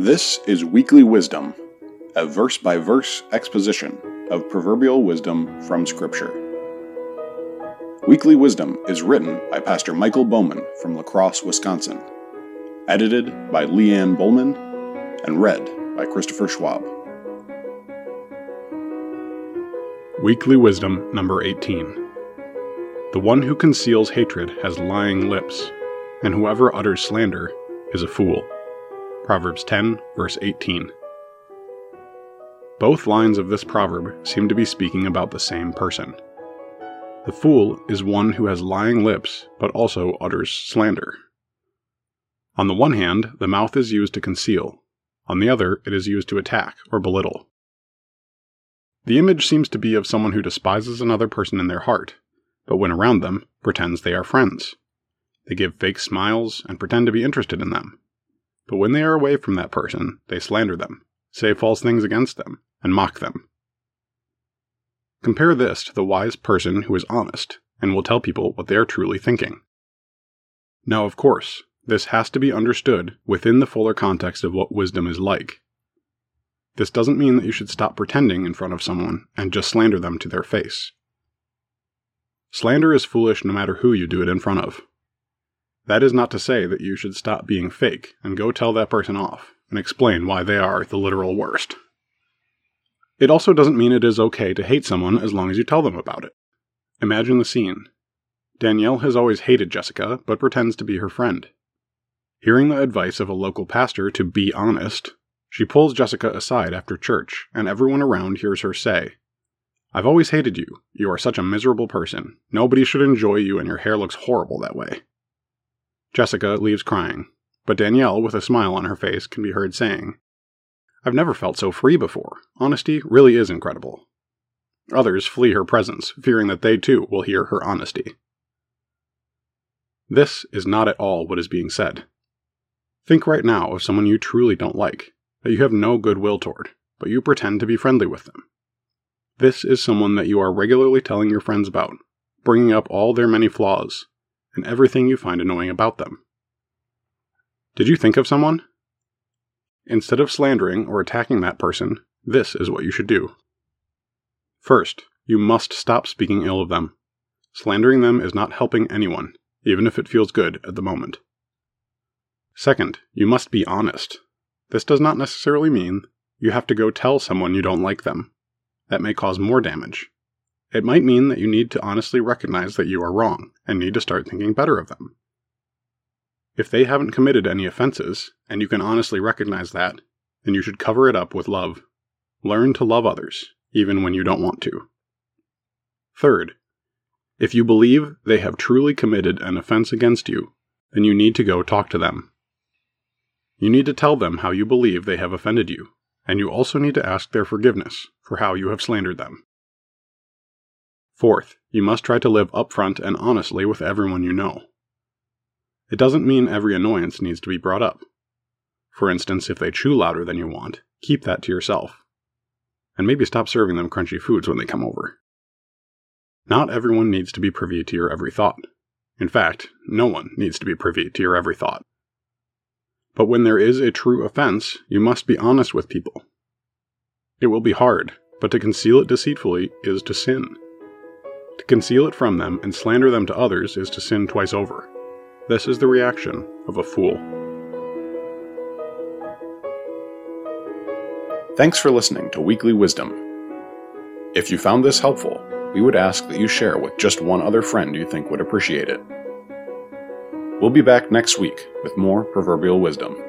This is Weekly Wisdom, a verse by verse exposition of proverbial wisdom from Scripture. Weekly Wisdom is written by Pastor Michael Bowman from La Crosse, Wisconsin, edited by Leanne Bowman, and read by Christopher Schwab. Weekly Wisdom number 18. The one who conceals hatred has lying lips, and whoever utters slander is a fool. Proverbs 10, verse 18. Both lines of this proverb seem to be speaking about the same person. The fool is one who has lying lips but also utters slander. On the one hand, the mouth is used to conceal, on the other, it is used to attack or belittle. The image seems to be of someone who despises another person in their heart, but when around them, pretends they are friends. They give fake smiles and pretend to be interested in them, but when they are away from that person, they slander them, say false things against them, and mock them. Compare this to the wise person who is honest and will tell people what they are truly thinking. Now, of course, this has to be understood within the fuller context of what wisdom is like. This doesn't mean that you should stop pretending in front of someone and just slander them to their face. Slander is foolish no matter who you do it in front of. That is not to say that you should stop being fake and go tell that person off and explain why they are the literal worst. It also doesn't mean it is okay to hate someone as long as you tell them about it. Imagine the scene. Danielle has always hated Jessica, but pretends to be her friend. Hearing the advice of a local pastor to be honest, she pulls Jessica aside after church, and everyone around hears her say, I've always hated you. You are such a miserable person. Nobody should enjoy you, and your hair looks horrible that way. Jessica leaves crying, but Danielle, with a smile on her face, can be heard saying, I've never felt so free before. Honesty really is incredible. Others flee her presence, fearing that they too will hear her honesty. This is not at all what is being said. Think right now of someone you truly don't like, that you have no goodwill toward, but you pretend to be friendly with them. This is someone that you are regularly telling your friends about, bringing up all their many flaws, and everything you find annoying about them. Did you think of someone? Instead of slandering or attacking that person, this is what you should do. First, you must stop speaking ill of them. Slandering them is not helping anyone, even if it feels good at the moment. Second, you must be honest. This does not necessarily mean you have to go tell someone you don't like them. That may cause more damage. It might mean that you need to honestly recognize that you are wrong and need to start thinking better of them. If they haven't committed any offenses, and you can honestly recognize that, then you should cover it up with love. Learn to love others, even when you don't want to. Third, if you believe they have truly committed an offense against you, then you need to go talk to them. You need to tell them how you believe they have offended you, and you also need to ask their forgiveness for how you have slandered them. Fourth, you must try to live upfront and honestly with everyone you know. It doesn't mean every annoyance needs to be brought up. For instance, if they chew louder than you want, keep that to yourself. And maybe stop serving them crunchy foods when they come over. Not everyone needs to be privy to your every thought. In fact, no one needs to be privy to your every thought. But when there is a true offense, you must be honest with people. It will be hard, but to conceal it deceitfully is to sin. To conceal it from them and slander them to others is to sin twice over. This is the reaction of a fool. Thanks for listening to Weekly Wisdom. If you found this helpful, we would ask that you share with just one other friend you think would appreciate it. We'll be back next week with more proverbial wisdom.